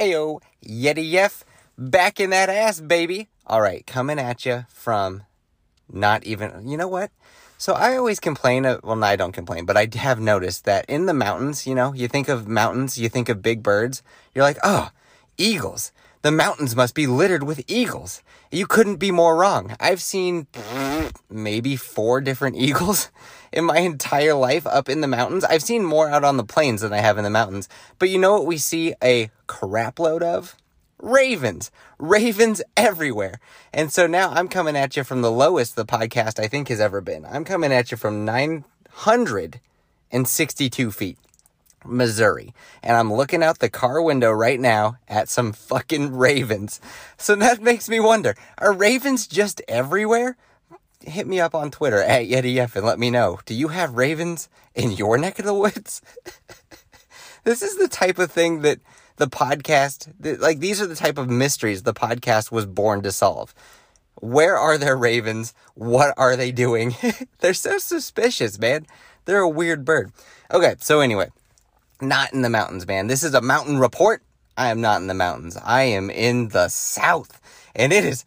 Ayo, Yeti Yef, back in that ass, baby. All right, coming at you from not even, you know what? So I always complain, of, well, I don't complain, but I have noticed that in the mountains, you know, you think of mountains, you think of big birds, you're like, oh, eagles. The mountains must be littered with eagles. You couldn't be more wrong. I've seen maybe four different eagles in my entire life up in the mountains. I've seen more out on the plains than I have in the mountains. But you know what we see a crapload of? Ravens. Ravens everywhere. And so now I'm coming at you from the lowest the podcast I think has ever been. I'm coming at you from 962 feet. Missouri. And I'm looking out the car window right now at some fucking ravens. So that makes me wonder, are ravens just everywhere? Hit me up on Twitter at YetiF and let me know. Do you have ravens in your neck of the woods? this is the type of thing that the podcast, like these are the type of mysteries the podcast was born to solve. Where are there ravens? What are they doing? They're so suspicious, man. They're a weird bird. Okay, so anyway, not in the mountains, man. This is a mountain report. I am not in the mountains. I am in the south, and it is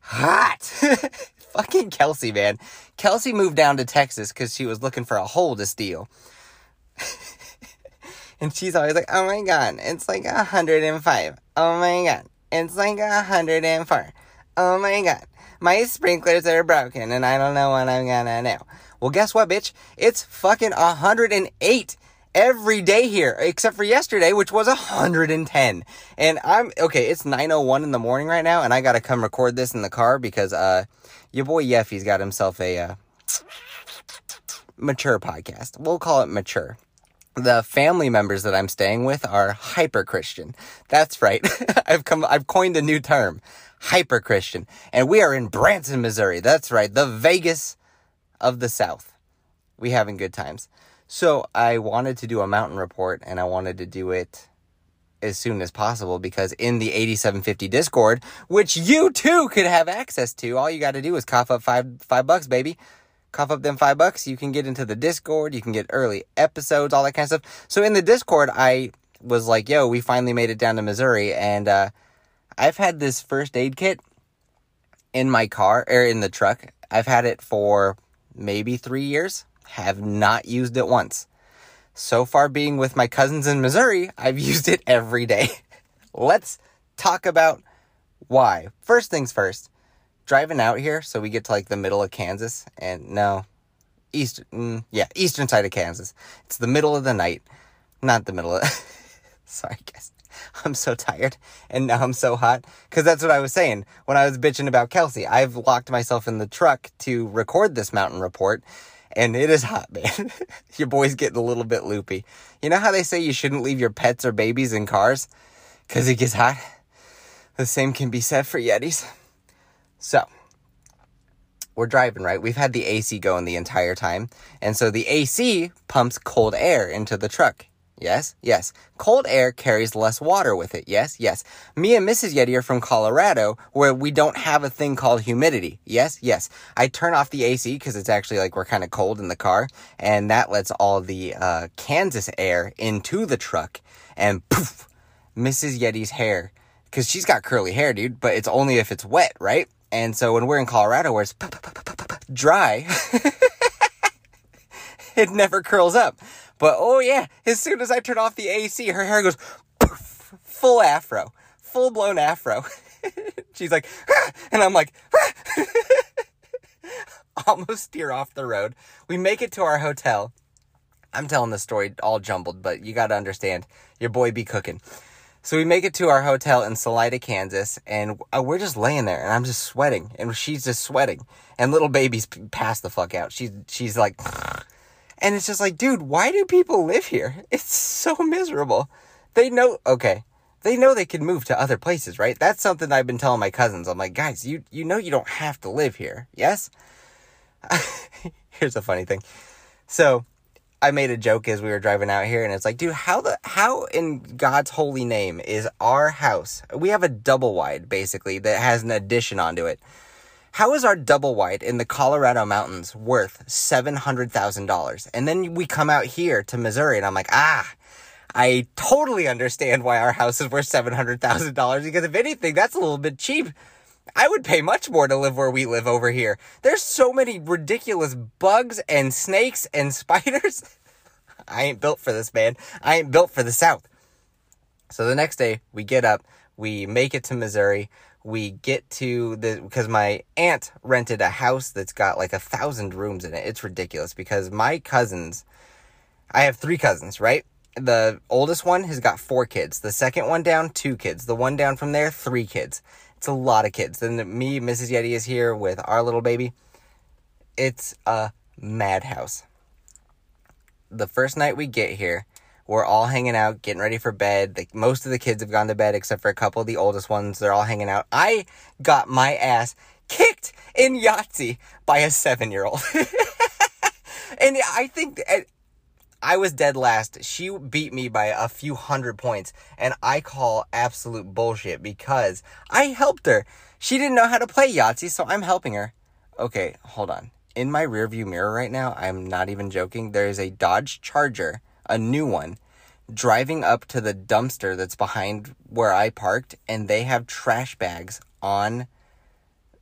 hot. Fucking Kelsey, man. Kelsey moved down to Texas because she was looking for a hole to steal. and she's always like, oh my god, it's like 105. Oh my god, it's like 104. Oh my god, my sprinklers are broken and I don't know what I'm gonna do. Well, guess what, bitch? It's fucking 108 every day here, except for yesterday, which was 110. And I'm, okay, it's 9.01 in the morning right now, and I gotta come record this in the car because, uh, your boy Yeffy's got himself a, uh, mature podcast. We'll call it mature. The family members that I'm staying with are hyper Christian. That's right. I've come, I've coined a new term. Hyper Christian. And we are in Branson, Missouri. That's right. The Vegas of the South. We having good times. So I wanted to do a mountain report and I wanted to do it as soon as possible because in the 8750 Discord, which you too could have access to, all you got to do is cough up five five bucks, baby. Cough up them five bucks. You can get into the Discord. You can get early episodes, all that kind of stuff. So in the Discord, I was like, "Yo, we finally made it down to Missouri," and uh, I've had this first aid kit in my car or in the truck. I've had it for maybe three years have not used it once. So far, being with my cousins in Missouri, I've used it every day. Let's talk about why. First things first, driving out here, so we get to like the middle of Kansas, and no, east, mm, yeah, eastern side of Kansas. It's the middle of the night, not the middle of. sorry, guys. I'm so tired and now I'm so hot. Cause that's what I was saying when I was bitching about Kelsey. I've locked myself in the truck to record this mountain report and it is hot, man. your boy's getting a little bit loopy. You know how they say you shouldn't leave your pets or babies in cars because it gets hot? The same can be said for Yetis. So, we're driving, right? We've had the AC going the entire time. And so the AC pumps cold air into the truck. Yes, yes. Cold air carries less water with it. Yes, yes. Me and Mrs. Yeti are from Colorado where we don't have a thing called humidity. Yes, yes. I turn off the AC because it's actually like we're kind of cold in the car and that lets all the uh, Kansas air into the truck and poof, Mrs. Yeti's hair. Cause she's got curly hair, dude, but it's only if it's wet, right? And so when we're in Colorado where it's dry, it never curls up. But oh yeah, as soon as I turn off the AC, her hair goes poof, full afro, full blown afro. She's like, ah! and I'm like, ah! almost steer off the road. We make it to our hotel. I'm telling the story all jumbled, but you got to understand, your boy be cooking. So we make it to our hotel in Salina, Kansas, and uh, we're just laying there, and I'm just sweating, and she's just sweating, and little baby's passed the fuck out. She's she's like, and it's just like, dude, why do people live here? It's so miserable. They know, okay, they know they can move to other places, right? That's something I've been telling my cousins. I'm like, guys, you you know you don't have to live here. Yes? Here's a funny thing. So, I made a joke as we were driving out here and it's like, dude, how the how in God's holy name is our house? We have a double wide basically that has an addition onto it. How is our double wide in the Colorado mountains worth $700,000? And then we come out here to Missouri and I'm like, "Ah, I totally understand why our house is worth $700,000 because if anything, that's a little bit cheap. I would pay much more to live where we live over here. There's so many ridiculous bugs and snakes and spiders. I ain't built for this, man. I ain't built for the South. So the next day, we get up, we make it to Missouri. We get to the, because my aunt rented a house that's got like a thousand rooms in it. It's ridiculous because my cousins, I have three cousins, right? the oldest one has got four kids. The second one down, two kids. The one down from there, three kids. It's a lot of kids. Then me, Mrs. Yeti is here with our little baby. It's a madhouse. The first night we get here, we're all hanging out, getting ready for bed. Like most of the kids have gone to bed except for a couple of the oldest ones. They're all hanging out. I got my ass kicked in Yahtzee by a seven year old. and I think I was dead last. She beat me by a few hundred points, and I call absolute bullshit because I helped her. She didn't know how to play Yahtzee, so I'm helping her. Okay, hold on. In my rearview mirror right now, I'm not even joking. There is a Dodge Charger, a new one, driving up to the dumpster that's behind where I parked, and they have trash bags on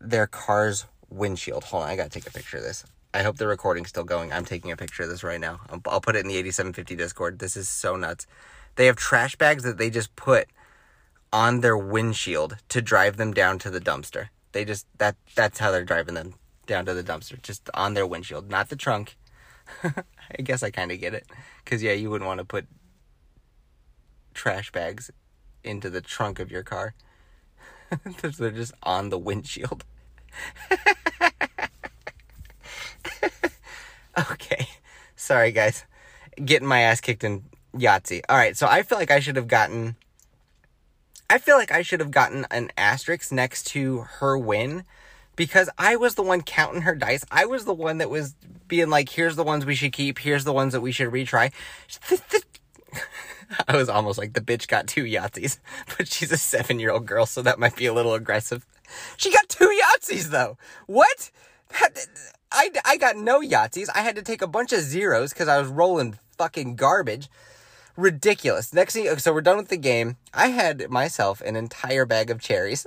their car's windshield. Hold on, I gotta take a picture of this. I hope the recording's still going. I'm taking a picture of this right now. I'll, I'll put it in the 8750 Discord. This is so nuts. They have trash bags that they just put on their windshield to drive them down to the dumpster. They just that that's how they're driving them down to the dumpster, just on their windshield, not the trunk. I guess I kind of get it, cause yeah, you wouldn't want to put trash bags into the trunk of your car. they're just on the windshield. okay. Sorry, guys. Getting my ass kicked in Yahtzee. All right, so I feel like I should have gotten. I feel like I should have gotten an asterisk next to her win because I was the one counting her dice. I was the one that was being like, here's the ones we should keep, here's the ones that we should retry. I was almost like the bitch got two Yahtzees, but she's a seven year old girl, so that might be a little aggressive. She got two Yahtzees though. What? I, I got no Yahtzees. I had to take a bunch of zeros because I was rolling fucking garbage. Ridiculous. Next thing, so we're done with the game. I had myself an entire bag of cherries,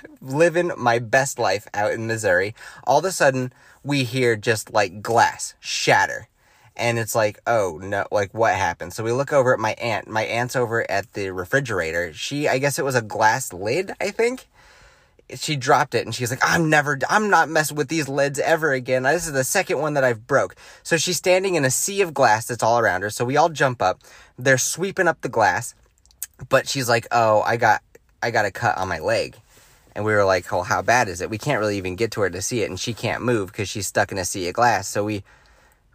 living my best life out in Missouri. All of a sudden, we hear just like glass shatter. And it's like, oh no, like what happened? So we look over at my aunt. My aunt's over at the refrigerator. She, I guess it was a glass lid, I think she dropped it and she's like, I'm never, I'm not messing with these lids ever again. This is the second one that I've broke. So she's standing in a sea of glass that's all around her. So we all jump up. They're sweeping up the glass, but she's like, oh, I got, I got a cut on my leg. And we were like, well, how bad is it? We can't really even get to her to see it. And she can't move because she's stuck in a sea of glass. So we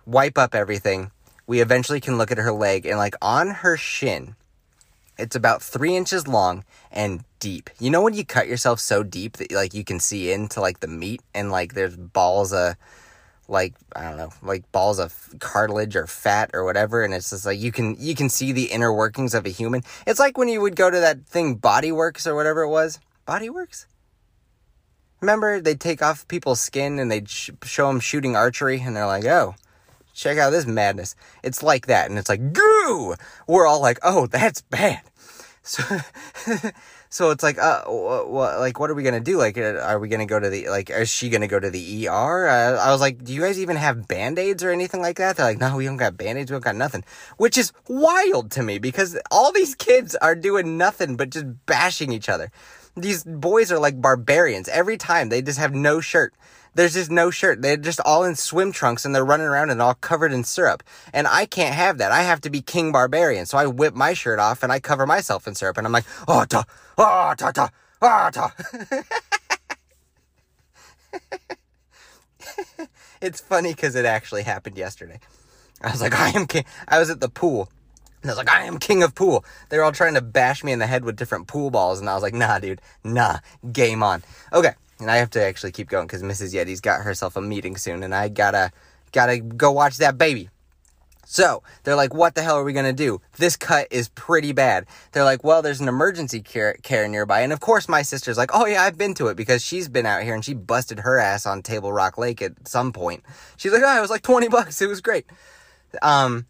wipe up everything. We eventually can look at her leg and like on her shin, it's about three inches long and deep. You know when you cut yourself so deep that like you can see into like the meat and like there's balls of like I don't know, like balls of cartilage or fat or whatever, and it's just like you can you can see the inner workings of a human. It's like when you would go to that thing Body Works or whatever it was. Body Works. Remember they'd take off people's skin and they'd sh- show them shooting archery, and they're like, oh. Check out this madness. It's like that, and it's like goo. We're all like, "Oh, that's bad." So, so it's like, uh, what, like, what are we gonna do? Like, uh, are we gonna go to the, like, is she gonna go to the ER? Uh, I was like, do you guys even have band aids or anything like that? They're like, no, we don't got band aids, we don't got nothing. Which is wild to me because all these kids are doing nothing but just bashing each other. These boys are like barbarians. Every time they just have no shirt. There's just no shirt. They're just all in swim trunks and they're running around and all covered in syrup. And I can't have that. I have to be King Barbarian. So I whip my shirt off and I cover myself in syrup. And I'm like, oh, ta, oh, ta, ta, oh, ta. it's funny because it actually happened yesterday. I was like, I am king. I was at the pool And I was like, I am king of pool. They were all trying to bash me in the head with different pool balls. And I was like, nah, dude, nah, game on. Okay. And I have to actually keep going because Mrs. Yeti's got herself a meeting soon and I gotta, gotta go watch that baby. So they're like, what the hell are we to do? This cut is pretty bad. They're like, well, there's an emergency care, care nearby. And of course, my sister's like, oh yeah, I've been to it because she's been out here and she busted her ass on Table Rock Lake at some point. She's like, oh, it was like 20 bucks. It was great. Um,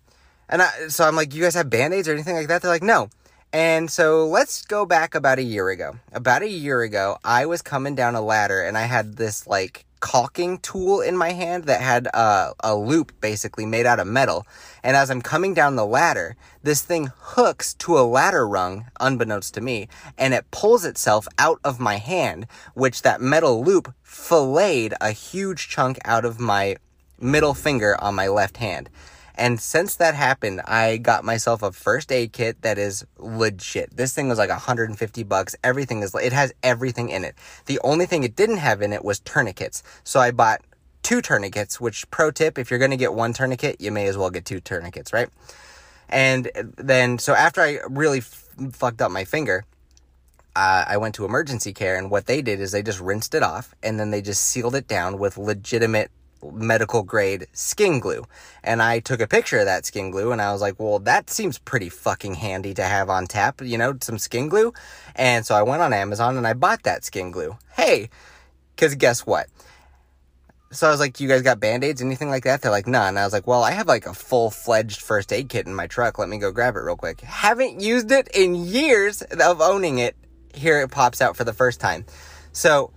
and I, so I'm like, you guys have band-aids or anything like that? They're like, no. And so let's go back about a year ago. About a year ago, I was coming down a ladder and I had this like caulking tool in my hand that had a, a loop basically made out of metal. And as I'm coming down the ladder, this thing hooks to a ladder rung, unbeknownst to me, and it pulls itself out of my hand, which that metal loop filleted a huge chunk out of my middle finger on my left hand. And since that happened, I got myself a first aid kit that is legit. This thing was like 150 bucks. Everything is, it has everything in it. The only thing it didn't have in it was tourniquets. So I bought two tourniquets, which pro tip, if you're going to get one tourniquet, you may as well get two tourniquets, right? And then, so after I really f- fucked up my finger, uh, I went to emergency care, and what they did is they just rinsed it off and then they just sealed it down with legitimate medical grade skin glue. And I took a picture of that skin glue and I was like, well, that seems pretty fucking handy to have on tap, you know, some skin glue. And so I went on Amazon and I bought that skin glue. Hey, because guess what? So I was like, you guys got band aids, anything like that? They're like, none. And I was like, well, I have like a full fledged first aid kit in my truck. Let me go grab it real quick. Haven't used it in years of owning it. Here it pops out for the first time. So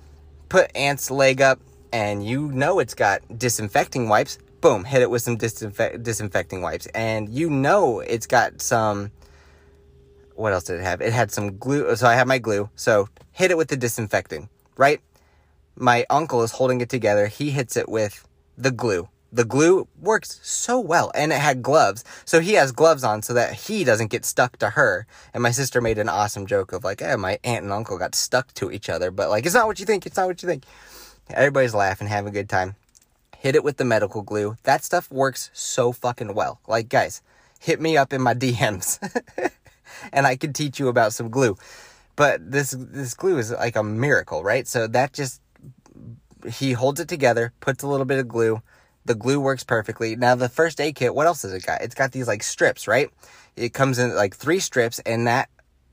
put Aunt's leg up, and you know it's got disinfecting wipes. Boom, hit it with some disinfe- disinfecting wipes. And you know it's got some. What else did it have? It had some glue. So I have my glue. So hit it with the disinfecting, right? My uncle is holding it together. He hits it with the glue. The glue works so well and it had gloves. So he has gloves on so that he doesn't get stuck to her. And my sister made an awesome joke of like, eh, my aunt and uncle got stuck to each other. But like, it's not what you think. It's not what you think. Everybody's laughing, having a good time. Hit it with the medical glue. That stuff works so fucking well. Like, guys, hit me up in my DMs and I can teach you about some glue. But this this glue is like a miracle, right? So that just he holds it together, puts a little bit of glue. The glue works perfectly. Now the first aid kit, what else has it got? It's got these like strips, right? It comes in like three strips and that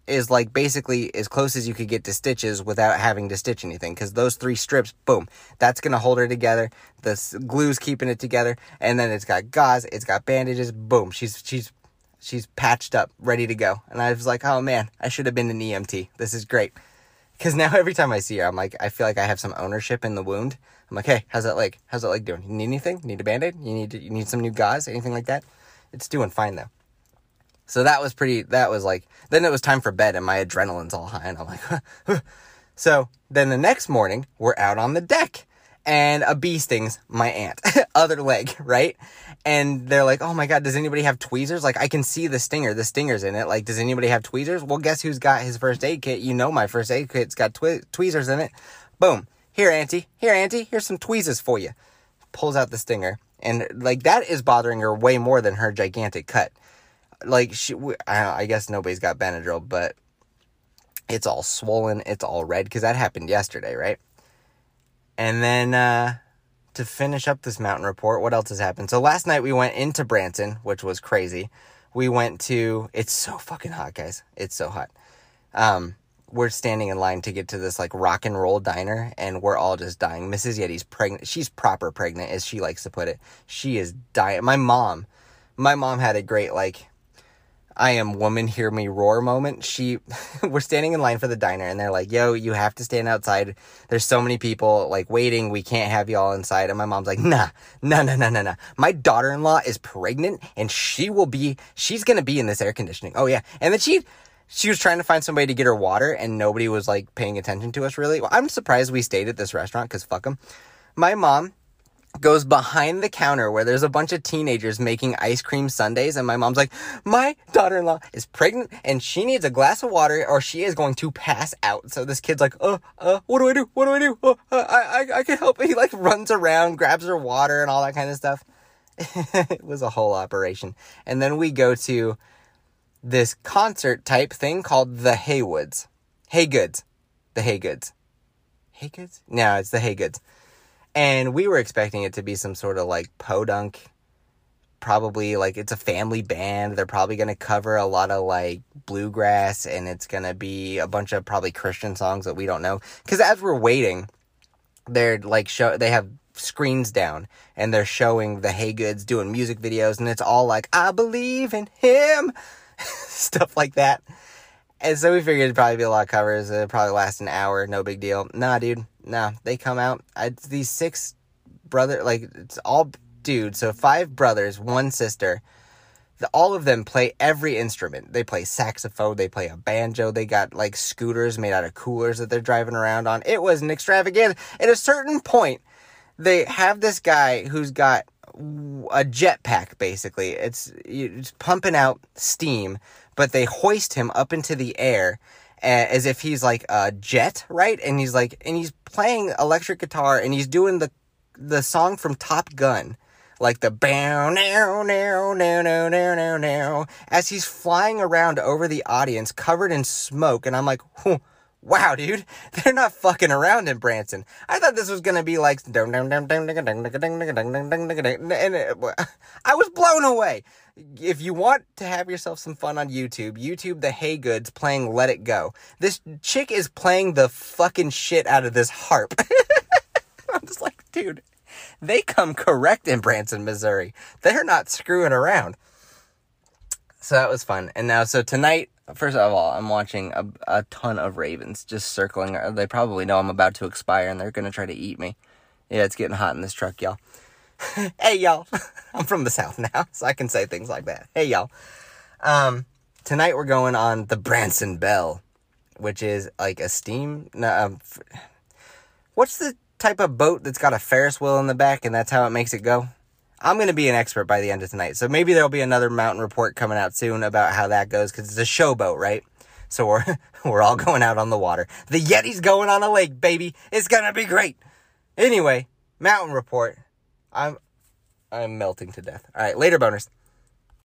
is like basically as close as you could get to stitches without having to stitch anything because those three strips boom that's gonna hold her together. The glue's keeping it together and then it's got gauze it's got bandages boom she's she's she's patched up ready to go. And i was like oh man i should have been an emt this is great. Because now every time i see her i'm like i feel like i have some ownership in the wound. I'm like hey how's that leg? How's that leg doing? You need anything? You need a band-aid? You need you need some new gauze? Anything like that? It's doing fine though so that was pretty, that was like, then it was time for bed and my adrenaline's all high and I'm like, so then the next morning we're out on the deck and a bee stings my aunt, other leg, right? And they're like, oh my God, does anybody have tweezers? Like, I can see the stinger, the stinger's in it. Like, does anybody have tweezers? Well, guess who's got his first aid kit? You know, my first aid kit's got twi- tweezers in it. Boom. Here, Auntie. Here, Auntie. Here's some tweezers for you. Pulls out the stinger. And like, that is bothering her way more than her gigantic cut like she, I, guess nobody's got Benadryl, but it's all swollen, it's all red because that happened yesterday, right? And then uh, to finish up this mountain report, what else has happened? So last night we went into Branson, which was crazy. We went to. It's so fucking hot, guys. It's so hot. Um, we're standing in line to get to this like rock and roll diner, and we're all just dying. Mrs. Yeti's pregnant. She's proper pregnant, as she likes to put it. She is dying. My mom, my mom had a great like I am woman, hear me roar moment. She, we're standing in line for the diner and they're like, yo, you have to stand outside. There's so many people like waiting. We can't have you all inside. And my mom's like, nah, nah, nah, nah, nah, nah. My daughter in law is pregnant and she will be, she's going to be in this air conditioning. Oh yeah. And then she, she was trying to find somebody to get her water and nobody was like paying attention to us really. Well, I'm surprised we stayed at this restaurant because fuck them. My mom goes behind the counter where there's a bunch of teenagers making ice cream sundaes and my mom's like my daughter-in-law is pregnant and she needs a glass of water or she is going to pass out so this kid's like uh uh what do i do what do i do uh, uh, I, I i can help he like runs around grabs her water and all that kind of stuff it was a whole operation and then we go to this concert type thing called the Haywoods. Haygoods. The Haygoods. Haygoods? No, it's the Haygoods. And we were expecting it to be some sort of like podunk. Probably like it's a family band. They're probably going to cover a lot of like bluegrass and it's going to be a bunch of probably Christian songs that we don't know. Because as we're waiting, they're like show they have screens down and they're showing the Haygoods doing music videos and it's all like I believe in him stuff like that. And so we figured it'd probably be a lot of covers. It'd probably last an hour, no big deal. Nah, dude, nah. They come out. It's these six brother, like it's all dudes. So five brothers, one sister. The, all of them play every instrument. They play saxophone. They play a banjo. They got like scooters made out of coolers that they're driving around on. It was an extravaganza. At a certain point, they have this guy who's got a jetpack basically. It's it's pumping out steam, but they hoist him up into the air Eh, as if he's like a jet, right? And he's like and he's playing electric guitar and he's doing the the song from Top Gun. Like the bow now now now now now now now as he's flying around over the audience covered in smoke and I'm like, wow, dude, they're not fucking around in Branson. I thought this was gonna be like, and I was blown away. If you want to have yourself some fun on YouTube, YouTube the Haygoods playing Let It Go. This chick is playing the fucking shit out of this harp. I'm just like, dude, they come correct in Branson, Missouri. They're not screwing around. So that was fun. And now, so tonight, First of all, I'm watching a, a ton of ravens just circling. They probably know I'm about to expire and they're going to try to eat me. Yeah, it's getting hot in this truck, y'all. hey, y'all. I'm from the South now, so I can say things like that. Hey, y'all. Um, tonight we're going on the Branson Belle, which is like a steam. No, um, what's the type of boat that's got a Ferris wheel in the back and that's how it makes it go? I'm going to be an expert by the end of tonight. So maybe there'll be another mountain report coming out soon about how that goes because it's a showboat, right? So we're we're all going out on the water. The Yeti's going on a lake, baby. It's going to be great. Anyway, mountain report. I'm I'm melting to death. All right, later boners.